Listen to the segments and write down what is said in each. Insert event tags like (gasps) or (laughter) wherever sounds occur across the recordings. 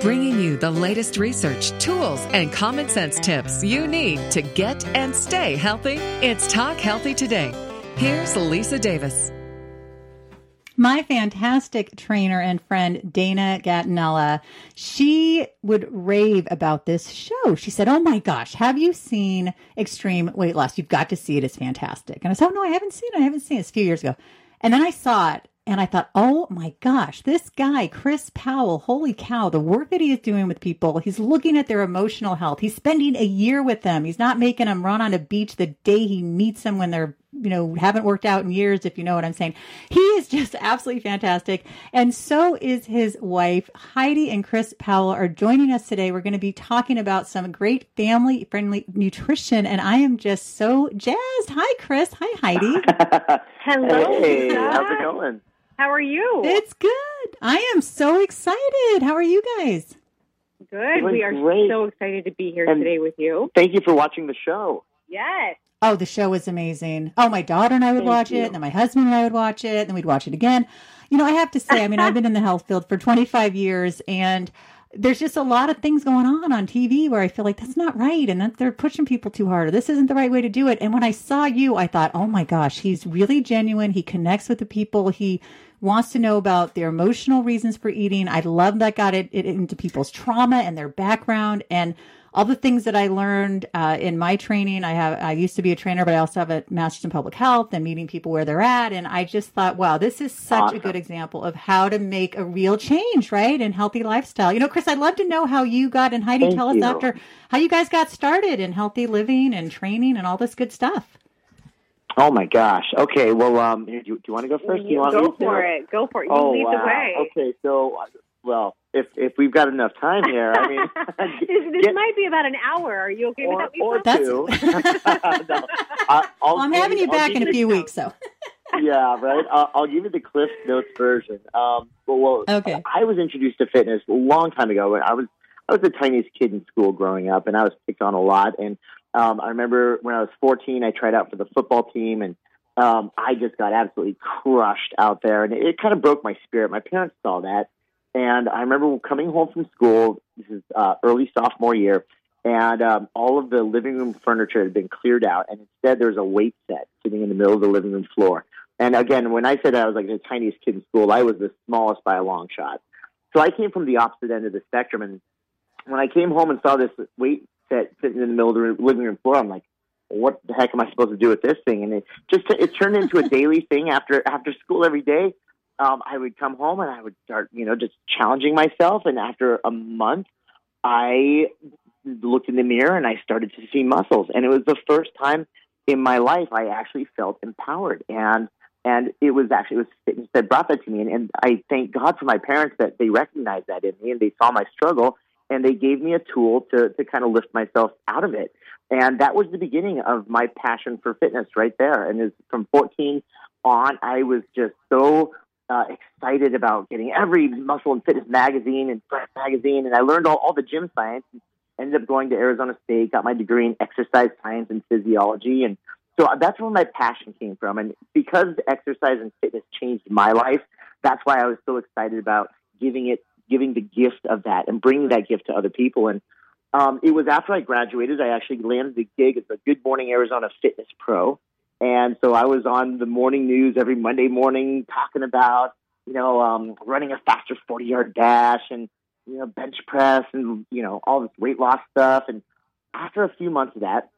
Bringing you the latest research, tools, and common sense tips you need to get and stay healthy. It's Talk Healthy Today. Here's Lisa Davis. My fantastic trainer and friend, Dana Gatinella, she would rave about this show. She said, Oh my gosh, have you seen Extreme Weight Loss? You've got to see it. It's fantastic. And I said, Oh no, I haven't seen it. I haven't seen it. It's a few years ago. And then I saw it and I thought, oh my gosh, this guy, Chris Powell, holy cow, the work that he is doing with people, he's looking at their emotional health. He's spending a year with them. He's not making them run on a beach the day he meets them when they're, you know, haven't worked out in years, if you know what I'm saying. He is just (laughs) absolutely fantastic. And so is his wife. Heidi and Chris Powell are joining us today. We're going to be talking about some great family friendly nutrition. And I am just so jazzed. Hi, Chris. Hi, Heidi. (laughs) Hello. Hey, how's it going? How are you? It's good. I am so excited. How are you guys? good. We are great. so excited to be here And- today with you. Thank you for watching the show. Yes. Oh, the show was amazing. Oh, my daughter and I would Thank watch you. it, and then my husband and I would watch it, and then we'd watch it again. You know, I have to say, I mean, I've been in the health field for 25 years, and there's just a lot of things going on on TV where I feel like that's not right, and that they're pushing people too hard, or this isn't the right way to do it. And when I saw you, I thought, oh my gosh, he's really genuine. He connects with the people. He wants to know about their emotional reasons for eating. I love that got it, it into people's trauma and their background and all the things that I learned uh, in my training. I have I used to be a trainer, but I also have a master's in public health and meeting people where they're at. And I just thought, wow, this is such a good example of how to make a real change, right? in healthy lifestyle. You know, Chris, I'd love to know how you got and Heidi, Thank tell us you. after how you guys got started in healthy living and training and all this good stuff. Oh my gosh. Okay. Well, um, do you, do you want to go first? Do you want Go me to? for it. Go for it. You Oh lead wow. the way. Okay. So, uh, well, if if we've got enough time here, I mean, (laughs) (laughs) this this get- might be about an hour. Are you okay or, with that, or Lisa? That's- two. (laughs) no, I, well, I'm give having you I'll back in a you- few weeks, so yeah, right. I'll, I'll give you the Cliff Notes version. Um, but well, Okay. I was introduced to fitness a long time ago. When I was I was the tiniest kid in school growing up, and I was picked on a lot. And um, I remember when I was 14, I tried out for the football team, and um, I just got absolutely crushed out there, and it, it kind of broke my spirit. My parents saw that, and I remember coming home from school. This is uh, early sophomore year, and um, all of the living room furniture had been cleared out, and instead there was a weight set sitting in the middle of the living room floor. And again, when I said I was like the tiniest kid in school, I was the smallest by a long shot. So I came from the opposite end of the spectrum, and when I came home and saw this weight set sitting in the middle of the living room floor, I'm like, "What the heck am I supposed to do with this thing?" And it just it turned into a daily thing after after school every day. Um, I would come home and I would start, you know, just challenging myself. And after a month, I looked in the mirror and I started to see muscles, and it was the first time in my life I actually felt empowered and and it was actually it was that brought that to me and, and I thank God for my parents that they recognized that in me and they saw my struggle and they gave me a tool to to kind of lift myself out of it and that was the beginning of my passion for fitness right there and it's from 14 on I was just so uh, excited about getting every muscle and fitness magazine and Breath magazine and I learned all, all the gym science ended up going to Arizona State, got my degree in exercise science and physiology. And so that's where my passion came from. And because exercise and fitness changed my life, that's why I was so excited about giving it, giving the gift of that and bringing that gift to other people. And um, it was after I graduated, I actually landed the gig as a Good Morning Arizona Fitness Pro. And so I was on the morning news every Monday morning talking about, you know, um, running a faster 40 yard dash and, you know, bench press and, you know, all this weight loss stuff. And after a few months of that,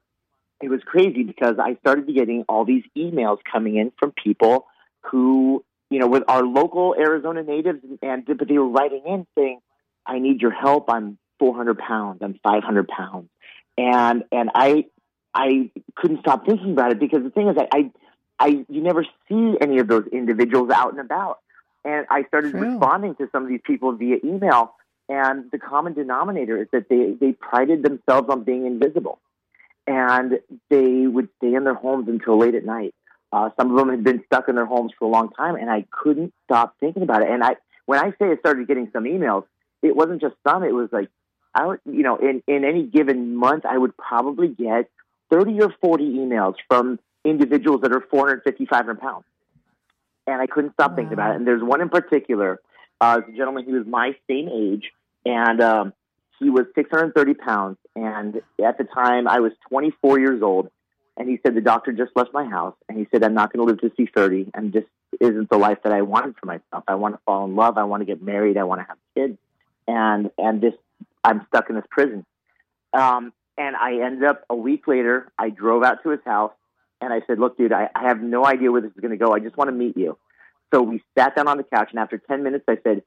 it was crazy because I started getting all these emails coming in from people who, you know, with our local Arizona natives and, but they were writing in saying, I need your help. I'm 400 pounds. I'm 500 pounds. And, and I, I couldn't stop thinking about it because the thing is that I, I, you never see any of those individuals out and about. And I started True. responding to some of these people via email. And the common denominator is that they, they prided themselves on being invisible. And they would stay in their homes until late at night. Uh, some of them had been stuck in their homes for a long time, and I couldn't stop thinking about it. And I, when I say I started getting some emails, it wasn't just some. It was like, I would, you know, in, in any given month, I would probably get 30 or 40 emails from individuals that are 450, 500 pounds. And I couldn't stop thinking about it. And there's one in particular Uh, a gentleman. He was my same age, and um, he was 630 pounds. And at the time, I was 24 years old. And he said the doctor just left my house, and he said I'm not going to live to see 30, and this isn't the life that I wanted for myself. I want to fall in love. I want to get married. I want to have kids, and and this I'm stuck in this prison. Um, and I ended up a week later. I drove out to his house, and I said, "Look, dude, I, I have no idea where this is going to go. I just want to meet you." So we sat down on the couch, and after 10 minutes, I said,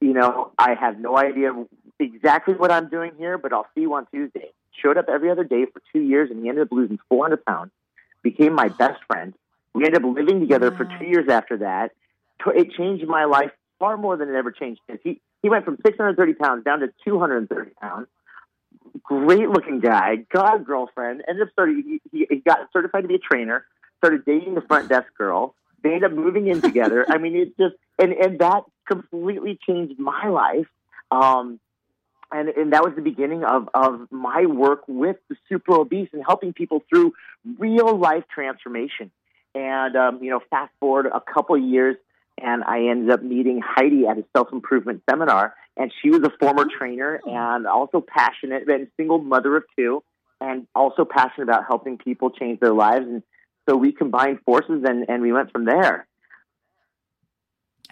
You know, I have no idea exactly what I'm doing here, but I'll see you on Tuesday. Showed up every other day for two years, and he ended up losing 400 pounds, became my best friend. We ended up living together wow. for two years after that. It changed my life far more than it ever changed his. He, he went from 630 pounds down to 230 pounds. Great looking guy, got a girlfriend, ended up starting, he, he got certified to be a trainer, started dating the front desk girl, they ended up moving in together. (laughs) I mean, it's just and and that completely changed my life. Um, and and that was the beginning of of my work with the super obese and helping people through real life transformation. And um, you know, fast forward a couple of years, and I ended up meeting Heidi at a self improvement seminar. And she was a former trainer and also passionate and single mother of two, and also passionate about helping people change their lives. And so we combined forces and, and we went from there.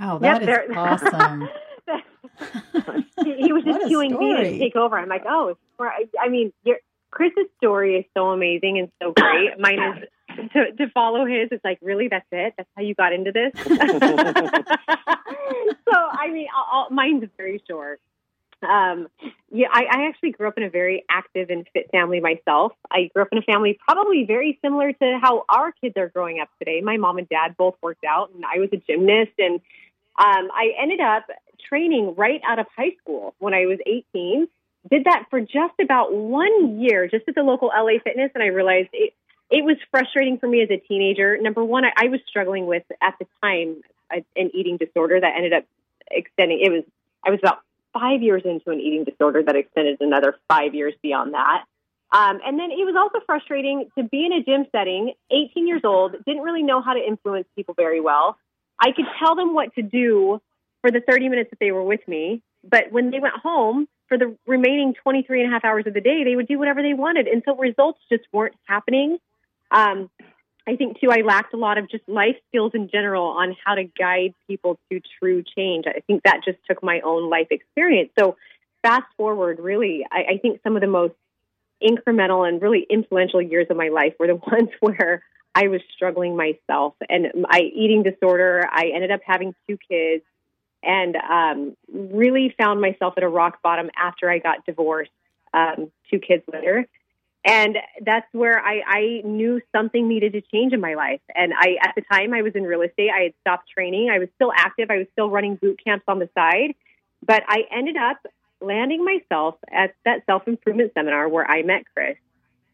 Oh, that yep, is (laughs) awesome. (laughs) he, was just cueing me to take over. I'm like, oh, I mean, Chris's story is so amazing and so great. (laughs) Mine is to, to follow his. It's like, really, that's it? That's how you got into this? (laughs) so, I mean, I'll, mine's very short. Um, yeah, I, I actually grew up in a very active and fit family myself. I grew up in a family probably very similar to how our kids are growing up today. My mom and dad both worked out, and I was a gymnast. And um, I ended up training right out of high school when I was 18. Did that for just about one year, just at the local LA Fitness, and I realized it, it was frustrating for me as a teenager. Number one, I, I was struggling with at the time an eating disorder that ended up extending. It was I was about five years into an eating disorder that extended another five years beyond that. Um, and then it was also frustrating to be in a gym setting, 18 years old, didn't really know how to influence people very well. I could tell them what to do for the 30 minutes that they were with me, but when they went home for the remaining 23 and a half hours of the day, they would do whatever they wanted. And so results just weren't happening. Um, I think too, I lacked a lot of just life skills in general on how to guide people to true change. I think that just took my own life experience. So, fast forward, really, I, I think some of the most incremental and really influential years of my life were the (laughs) ones where I was struggling myself and my eating disorder. I ended up having two kids and um, really found myself at a rock bottom after I got divorced um, two kids later. And that's where I, I knew something needed to change in my life. And I, at the time, I was in real estate. I had stopped training. I was still active. I was still running boot camps on the side. But I ended up landing myself at that self improvement seminar where I met Chris.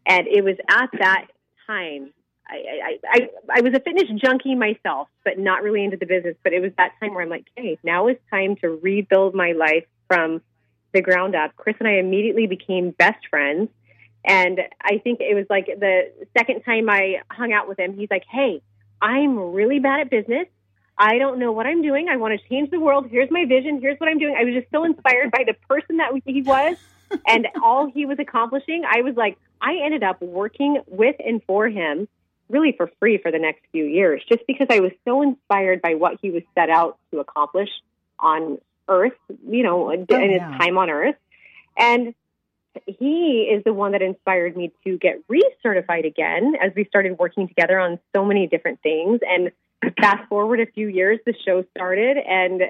And it was at that time. I, I, I, I was a fitness junkie myself, but not really into the business. But it was that time where I'm like, hey, now is time to rebuild my life from the ground up. Chris and I immediately became best friends and I think it was like the second time I hung out with him, he's like, Hey, I'm really bad at business. I don't know what I'm doing. I want to change the world. Here's my vision. Here's what I'm doing. I was just so inspired by the person that he was and all he was accomplishing. I was like, I ended up working with and for him really for free for the next few years just because I was so inspired by what he was set out to accomplish on earth, you know, oh, in his yeah. time on earth. And he is the one that inspired me to get recertified again as we started working together on so many different things. And fast forward a few years, the show started, and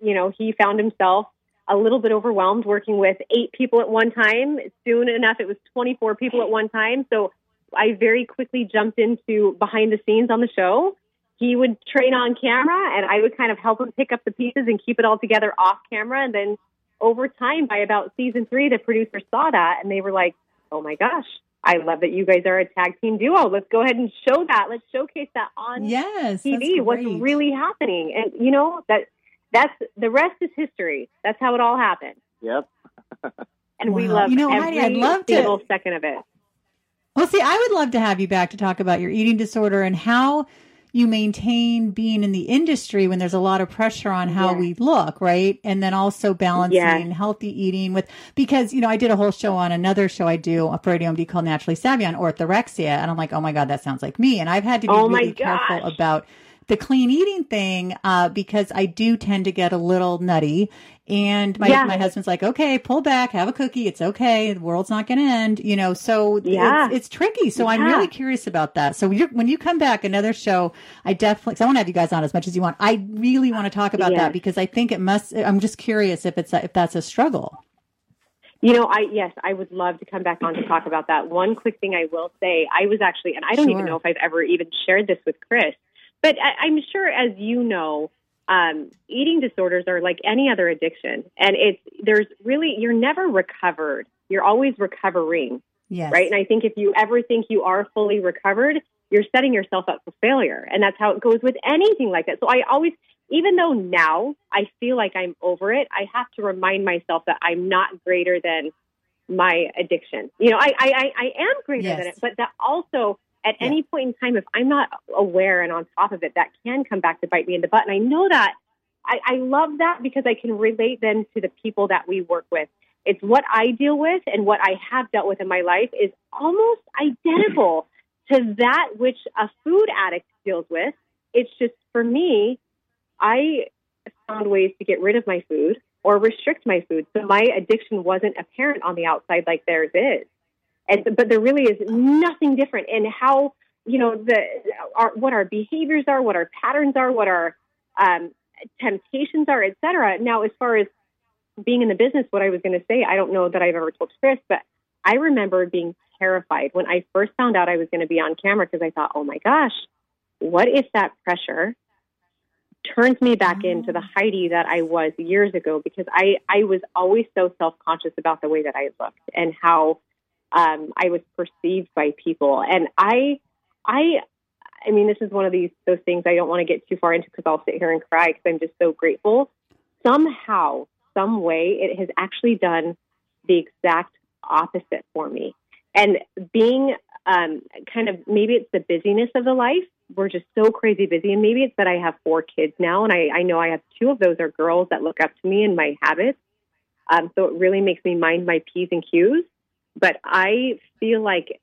you know he found himself a little bit overwhelmed working with eight people at one time. Soon enough, it was 24 people at one time. So I very quickly jumped into behind the scenes on the show. He would train on camera, and I would kind of help him pick up the pieces and keep it all together off camera, and then over time, by about season three, the producers saw that and they were like, oh my gosh, I love that you guys are a tag team duo. Let's go ahead and show that. Let's showcase that on yes, TV. What's really happening? And you know that that's the rest is history. That's how it all happened. Yep. (laughs) and wow. we love you know, every Heidi, I'd love single to, second of it. Well, see, I would love to have you back to talk about your eating disorder and how you maintain being in the industry when there's a lot of pressure on how Yeah. we look, right? And then also balancing Yes. healthy eating with because you know I did a whole show on another show I do a for ADMD called Naturally Savvy on orthorexia, and I'm like, oh my god, that sounds like me, and I've had to be Oh really careful about the clean eating thing uh, because I do tend to get a little nutty. And my, Yeah. my husband's like, okay, pull back, have a cookie. It's okay. The world's not going to end, you know, so Yeah. it's, it's tricky. So I'm really curious about that. So you're, when you come back, another show, I definitely, cause I want to have you guys on as much as you want. I really want to talk about that because I think it must, I'm just curious if it's, a, if that's a struggle. You know, I yes, I would love to come back on to talk about that. One quick thing I will say, I was actually, and I don't Sure. even know if I've ever even shared this with Chris, but I, I'm sure, as you know, um, eating disorders are like any other addiction, and it's there's really you're never recovered. You're always recovering, Yes. right? And I think if you ever think you are fully recovered, you're setting yourself up for failure, and that's how it goes with anything like that. So I always even though now I feel like I'm over it, I have to remind myself that I'm not greater than my addiction. You know, I I, I, I am greater than it, but that also at Yeah. any point in time, if I'm not aware and on top of it, that can come back to bite me in the butt. And I know that. I, I love that because I can relate then to the people that we work with. It's what I deal with and what I have dealt with in my life is almost identical to that which a food addict deals with. It's just for me, I found ways to get rid of my food or restrict my food. So my addiction wasn't apparent on the outside like theirs is. And but there really is nothing different in how you know the our, what our behaviors are, what our patterns are, what our um, temptations are, et cetera. Now, as far as being in the business, what I was going to say, I don't know that I've ever told Chris, but I remember being terrified when I first found out I was going to be on camera because I thought, oh my gosh, what if that pressure turns me back into the Heidi that I was years ago? Because I, I was always so self conscious about the way that I looked and how um, I was perceived by people. And I, I, I mean, this is one of these those things I don't want to get too far into because I'll sit here and cry because I'm just so grateful. Somehow, some way, it has actually done the exact opposite for me. And being um, kind of maybe it's the busyness of the life. We're just so crazy busy, and maybe it's that I have four kids now, and I, I know I have two of those are girls that look up to me and my habits. Um, so it really makes me mind my p's and q's. But I feel like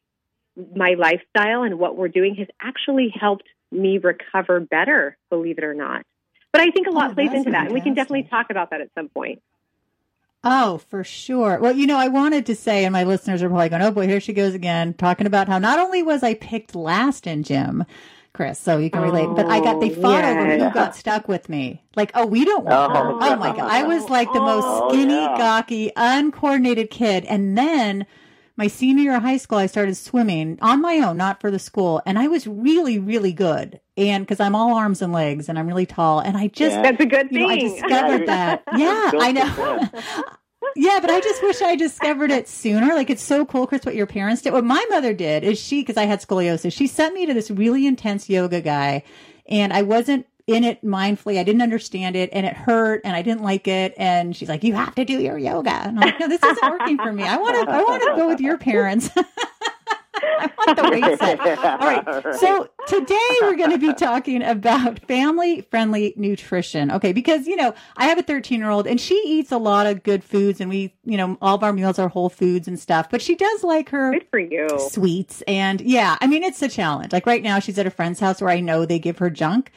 my lifestyle and what we're doing has actually helped me recover better, believe it or not. But I think a lot Oh, plays into that, and we can definitely talk about that at some point. Oh, for sure. Well, you know, I wanted to say, and my listeners are probably going, oh boy, here she goes again, talking about how not only was I picked last in gym, Chris, so you can relate, but I got, they Oh, fought over who got stuck with me. Like, oh, we don't want her. Oh, Oh my God. I was like the most Oh, skinny, yeah. gawky, uncoordinated kid. And then my senior year of high school, I started swimming on my own, not for the school. And I was really, really good. And because I'm all arms and legs and I'm really tall. And I just, Yeah. That's a good thing. know, I discovered (laughs) that. Yeah, I know. (laughs) yeah, but I just wish I discovered it sooner. Like it's so cool, Chris, what your parents did. What my mother did is she, because I had scoliosis, she sent me to this really intense yoga guy, and I wasn't in it mindfully. I didn't understand it, and it hurt, and I didn't like it. And she's like, "You have to do your yoga." And I'm like, "No, this isn't working for me. I want to. I want to go with your parents." (laughs) I want the weight set. (laughs) All right. So today we're going to be talking about family friendly nutrition. Okay. Because, you know, I have a 13 year old and she eats a lot of good foods and we, you know, all of our meals are whole foods and stuff, but she does like her Good for you. sweets. And yeah, I mean, it's a challenge. Like right now she's at a friend's house where I know they give her junk.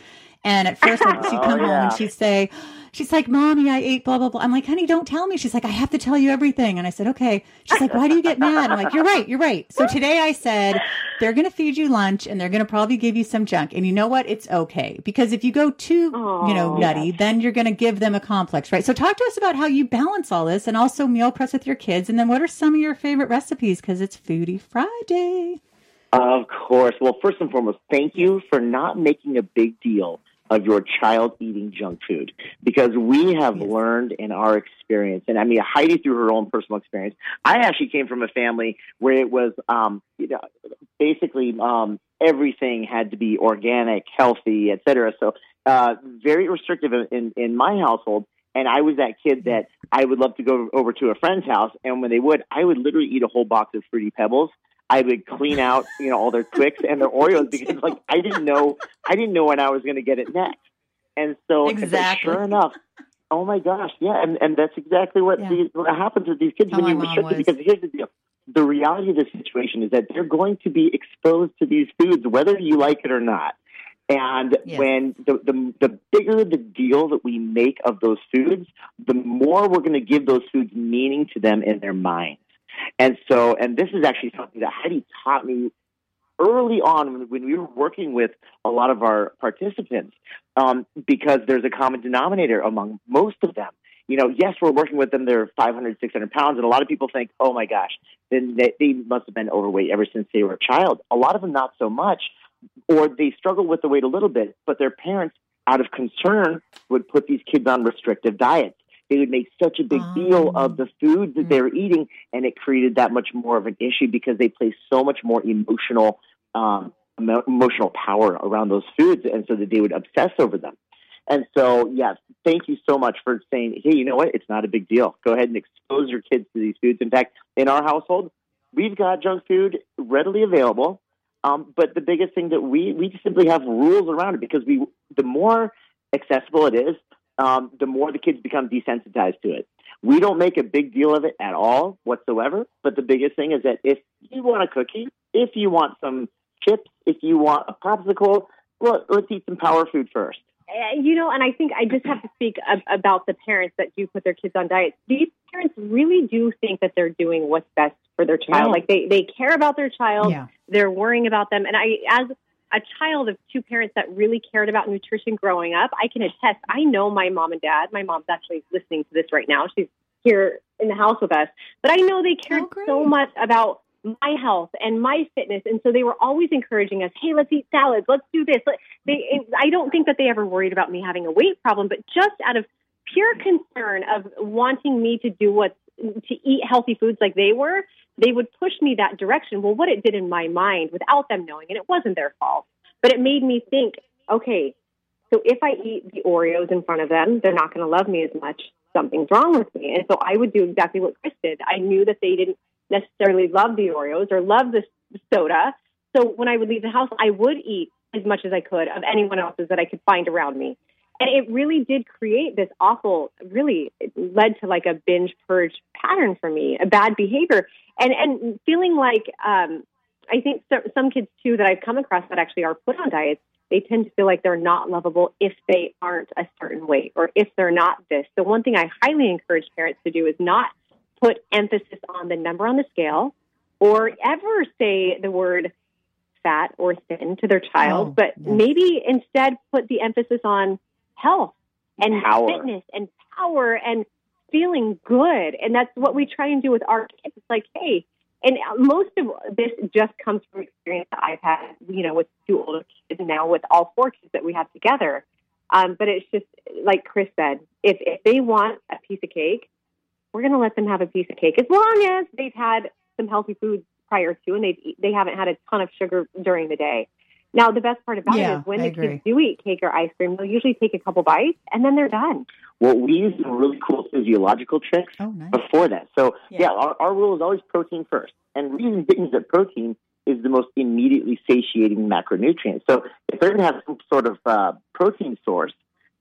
And at first like, she'd (laughs) Oh, come home and she'd say, She's like, Mommy, I ate blah, blah, blah. I'm like, honey, don't tell me. She's like, I have to tell you everything. And I said, okay. She's like, why do you get mad? I'm like, you're right. You're right. So (laughs) today I said, they're going to feed you lunch and they're going to probably give you some junk. And you know what? It's okay. Because if you go too, you know, nutty, then you're going to give them a complex, right? So talk to us about how you balance all this and also meal press with your kids. And then what are some of your favorite recipes? Cause it's Foodie Friday. Of course. Well, first and foremost, thank you for not making a big deal of your child eating junk food because we have Yes. learned in our experience, and I mean, Heidi through her own personal experience. I actually came from a family where it was, um, you know, basically um, everything had to be organic, healthy, et cetera. So, uh, very restrictive in, in, in my household. And I was that kid that I would love to go over to a friend's house, and when they would, I would literally eat a whole box of fruity pebbles I would clean out, you know, all their Twix and their Oreos (laughs) because like I didn't know I didn't know when I was going to get it next. And so exactly. sure enough, oh my gosh, yeah, and and that's exactly what Yeah. these, what happens with these kids How when you restrict them. Because here's the deal: the reality of the situation is that they're going to be exposed to these foods whether you like it or not. And Yes. when the, the the bigger the deal that we make of those foods, the more we're going to give those foods meaning to them in their minds. And so, and this is actually something that Heidi taught me early on when, we were working with a lot of our participants, um, because there's a common denominator among most of them. You know, yes, we're working with them. They're 500, 600 pounds, and a lot of people think, "Oh my gosh, then they, they must have been overweight ever since they were a child." A lot of them not so much, or they struggle with the weight a little bit, but their parents, out of concern, would put these kids on restrictive diets. They would make such a big deal Oh. of the food that they were eating, and it created that much more of an issue because they placed so much more emotional um, emotional power around those foods, and so that they would obsess over them. And so, yes, thank you so much for saying, hey, you know what? It's not a big deal. Go ahead and expose your kids to these foods. In fact, in our household, we've got junk food readily available. Um, but the biggest thing that we we simply have rules around it because we the more accessible it is, um, the more the kids become desensitized to it. We don't make a big deal of it at all whatsoever. But the biggest thing is that if you want a cookie, if you want some chips, if you want a popsicle, well, let's eat some power food first. Uh, you know, and I think I just have to speak ab- about the parents that do put their kids on diets. These parents really do think that they're doing what's best for their child. Yeah. Like they they care about their child. Yeah. They're worrying about them. And I, as a child of two parents that really cared about nutrition growing up, I can attest. I know my mom and dad. My mom's actually listening to this right now. She's here in the house with us. But I know they oh, cared Oh, so much about my health and my fitness, and so they were always encouraging us. Hey, let's eat salads. Let's do this. They, it, I don't think that they ever worried about me having a weight problem, but just out of pure concern of wanting me to do what to eat healthy foods like they were, they would push me that direction. Well, what it did in my mind without them knowing, and it wasn't their fault, but it made me think, okay, so if I eat the Oreos in front of them, they're not going to love me as much. Something's wrong with me. And so I would do exactly what Chris did. I knew that they didn't necessarily love the Oreos or love the soda. So when I would leave the house, I would eat as much as I could of anyone else's that I could find around me. And it really did create this awful, really it led to like a binge purge pattern for me, a bad behavior. And, and feeling like, um, I think so, some kids too that I've come across that actually are put on diets, they tend to feel like they're not lovable if they aren't a certain weight or if they're not this. So one thing I highly encourage parents to do is not put emphasis on the number on the scale or ever say the word fat or thin to their child, Oh, but yes. maybe instead put the emphasis on health and Power. fitness and power and feeling good. And that's what we try and do with our kids. It's like, hey, and most of this just comes from experience that I've had, you know, with two older kids and now with all four kids that we have together. Um, but it's just like Chris said, if if they want a piece of cake, we're going to let them have a piece of cake as long as they've had some healthy foods prior to and they they haven't had a ton of sugar during the day. Now, the best part about Yeah, it is when I the agree. kids do eat cake or ice cream, they'll usually take a couple bites and then they're done. Well, we use some really cool physiological tricks Oh, nice. before that. So, Yeah. yeah, our, our rule is always protein first. And reason being is that protein is the most immediately satiating macronutrient. So, if they're going to have some sort of uh, protein source,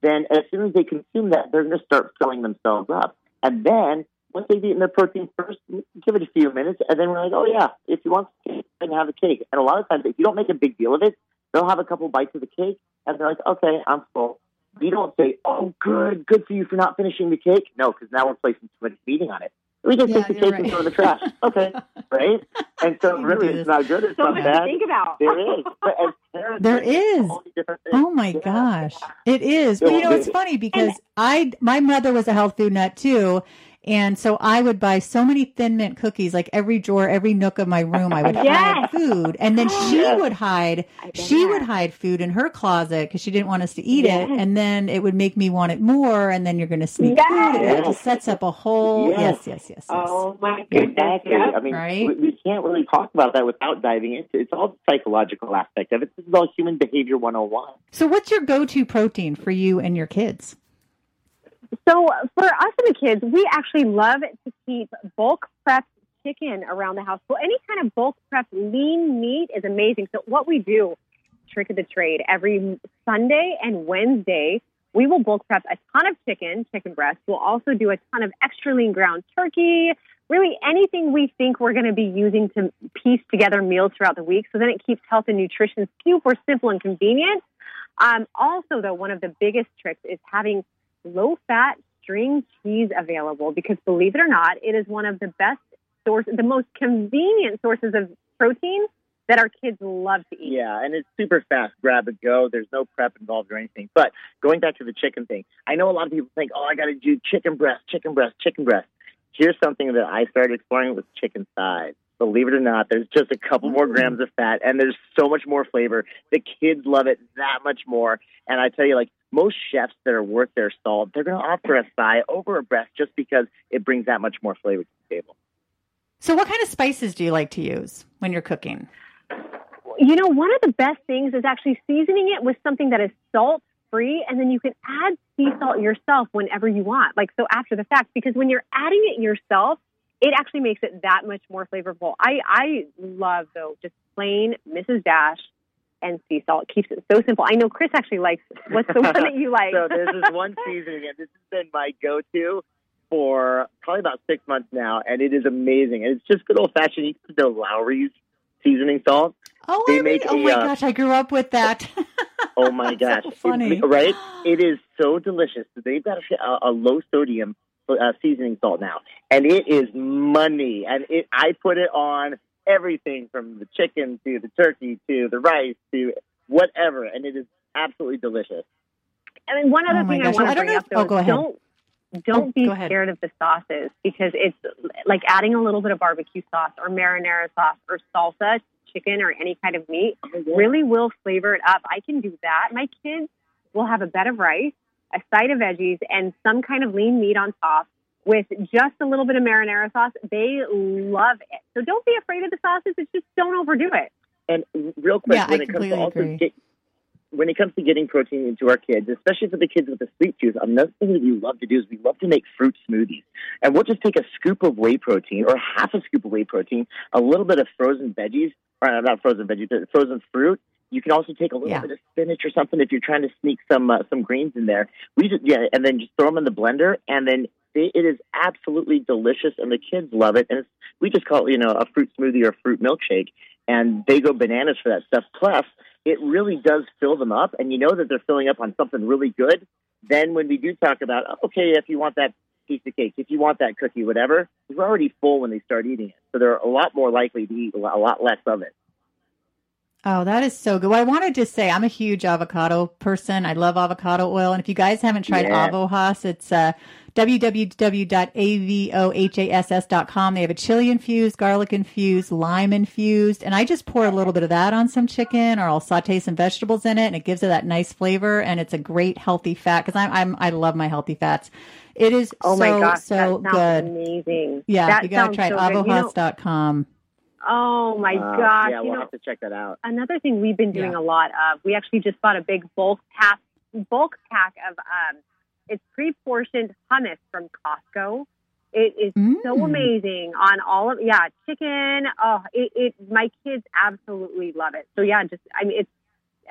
then as soon as they consume that, they're going to start filling themselves up. And then, once they've eaten their protein first, give it a few minutes, and then we're like, oh, yeah, if you want cake, then have a cake. And a lot of times, if you don't make a big deal of it, they'll have a couple bites of the cake, and they're like, okay, I'm full. We don't say, oh, good, good for you for not finishing the cake. No, because now we're placing too much feeding on it. We just Yeah, take the cake right. and throw it in the trash. Okay, (laughs) right? And so really, it's not good. It's So not much to bad. think about. There is. But as parents, There it's a is. totally different thing. Oh my Yeah. gosh. It is. But you know, it's funny because I, my mother was a health food nut too. And so I would buy so many thin mint cookies, like every drawer, every nook of my room, I would hide food. And then (gasps) she Yes. would hide, she bet. would hide food in her closet because she didn't want us to eat Yes. it. And then it would make me want it more. And then you're going to sneak Yes. food. It just sets up a whole, yes, Yes. yes, yes. yes. Oh my goodness. Exactly. Yeah. I mean, Right? we, we can't really talk about that without diving into it. It's all the psychological aspect of it. This is all human behavior 101. So what's your go-to protein for you and your kids? So for us and the kids, we actually love to keep bulk prepped chicken around the house. Well, any kind of bulk prep lean meat is amazing. So what we do, trick of the trade, every Sunday and Wednesday, we will bulk prep a ton of chicken, chicken breast. We'll also do a ton of extra lean ground turkey, really anything we think we're going to be using to piece together meals throughout the week. So then it keeps health and nutrition super simple and convenient. Um, also, though, one of the biggest tricks is having low fat string cheese available because believe it or not, it is one of the best sources, the most convenient sources of protein that our kids love to eat. Yeah, and it's super fast, grab and go. There's no prep involved or anything. But going back to the chicken thing, I know a lot of people think, oh, I got to do chicken breast, chicken breast, chicken breast. Here's something that I started exploring with chicken thighs. Believe it or not, there's just a couple more mm. grams of fat and there's so much more flavor. The kids love it that much more. And I tell you, like most chefs that are worth their salt, they're going to offer a thigh over a breast just because it brings that much more flavor to the table. So, what kind of spices do you like to use when you're cooking? You know, one of the best things is actually seasoning it with something that is salt free, and then you can add sea salt yourself whenever you want, like so after the fact, because when you're adding it yourself, it actually makes it that much more flavorful. I, I love, though, just plain Mrs. Dash and sea salt. keeps it so simple. I know Chris actually likes, (laughs) what's the one that you like? so this is one seasoning, and this has been my go-to for probably about six months now, and it is amazing. And it's just good old-fashioned, you know, Lawry's seasoning salt. Oh, they I make oh a, my uh, gosh, I grew up with that. (laughs) (laughs) oh my gosh, so funny, it, right? It is so delicious. They've got a, a low sodium uh, seasoning salt now, and it is money. And it, I put it on everything from the chicken to the turkey to the rice to whatever, and it is absolutely delicious. I mean, one other oh thing gosh. I want to bring up though, oh, go ahead. don't don't oh, be scared of the sauces because it's like adding a little bit of barbecue sauce or marinara sauce or salsa chicken or any kind of meat oh, really will flavor it up. I can do that. My kids will have a bed of rice, a side of veggies, and some kind of lean meat on top with just a little bit of marinara sauce. They love it. So don't be afraid of the sauces. It's just don't overdo it. And real quick, yeah, when I it comes to also get, when it comes to getting protein into our kids, especially for the kids with the sweet tooth, another thing that we love to do is we love to make fruit smoothies. And we'll just take a scoop of whey protein or half a scoop of whey protein, a little bit of frozen veggies, or not frozen veggies, but frozen fruit. You can also take a little yeah. bit of spinach or something if you're trying to sneak some uh, some greens in there. We just yeah, and then just throw them in the blender, and then it, it is absolutely delicious, and the kids love it. And it's, we just call it you know a fruit smoothie or fruit milkshake, and they go bananas for that stuff. Plus, it really does fill them up, and you know that they're filling up on something really good. Then when we do talk about okay, if you want that piece of cake, if you want that cookie, whatever, they're already full when they start eating it. So they're a lot more likely to eat a lot less of it. Oh, that is so good. Well, I wanted to say I'm a huge avocado person. I love avocado oil. And if you guys haven't tried yeah. Avohass, it's uh, www.avohass.com. They have a chili infused, garlic infused, lime infused. And I just pour a little bit of that on some chicken or I'll saute some vegetables in it and it gives it that nice flavor. And it's a great healthy fat because I'm, I'm, I love my healthy fats. It is oh so, my gosh, so good. Amazing. Yeah. That you got to try it. So avohass.com. Oh my uh, gosh! Yeah, we'll you know, have to check that out. Another thing we've been doing yeah. a lot of. We actually just bought a big bulk pack, bulk pack of um, it's pre-portioned hummus from Costco. It is mm. so amazing on all of yeah chicken. Oh, it, it my kids absolutely love it. So yeah, just I mean it's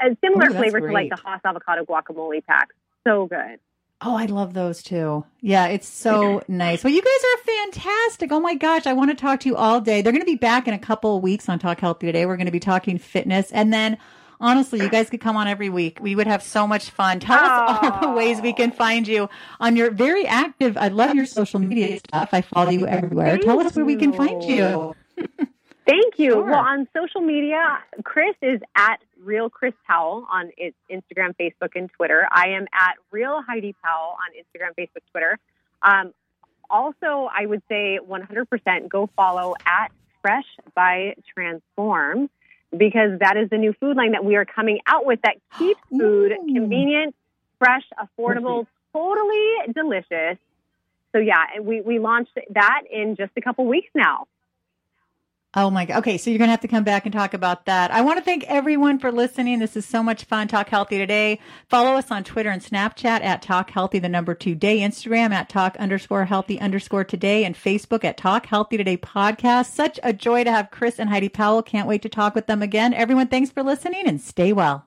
a similar Ooh, flavor great. to like the Hass avocado guacamole pack. So good. Oh, I love those too. Yeah, it's so nice. Well, you guys are fantastic. Oh my gosh, I want to talk to you all day. They're going to be back in a couple of weeks on Talk Healthy today. We're going to be talking fitness and then honestly, you guys could come on every week. We would have so much fun. Tell us all the ways we can find you on your very active. I love your social media stuff. I follow you everywhere. Thank Tell us where we can find you. Thank you. Sure. Well, on social media, Chris is at Real Chris Powell on Instagram, Facebook, and Twitter. I am at Real Heidi Powell on Instagram, Facebook, Twitter. Um, also, I would say 100% go follow at Fresh by Transform because that is the new food line that we are coming out with that (gasps) keeps food Ooh. convenient, fresh, affordable, totally delicious. So yeah, we, we launched that in just a couple weeks now. Oh my God. Okay. So you're going to have to come back and talk about that. I want to thank everyone for listening. This is so much fun. Talk Healthy Today. Follow us on Twitter and Snapchat at Talk Healthy, the number two day, Instagram at Talk underscore healthy underscore today, and Facebook at Talk Healthy Today podcast. Such a joy to have Chris and Heidi Powell. Can't wait to talk with them again. Everyone, thanks for listening and stay well.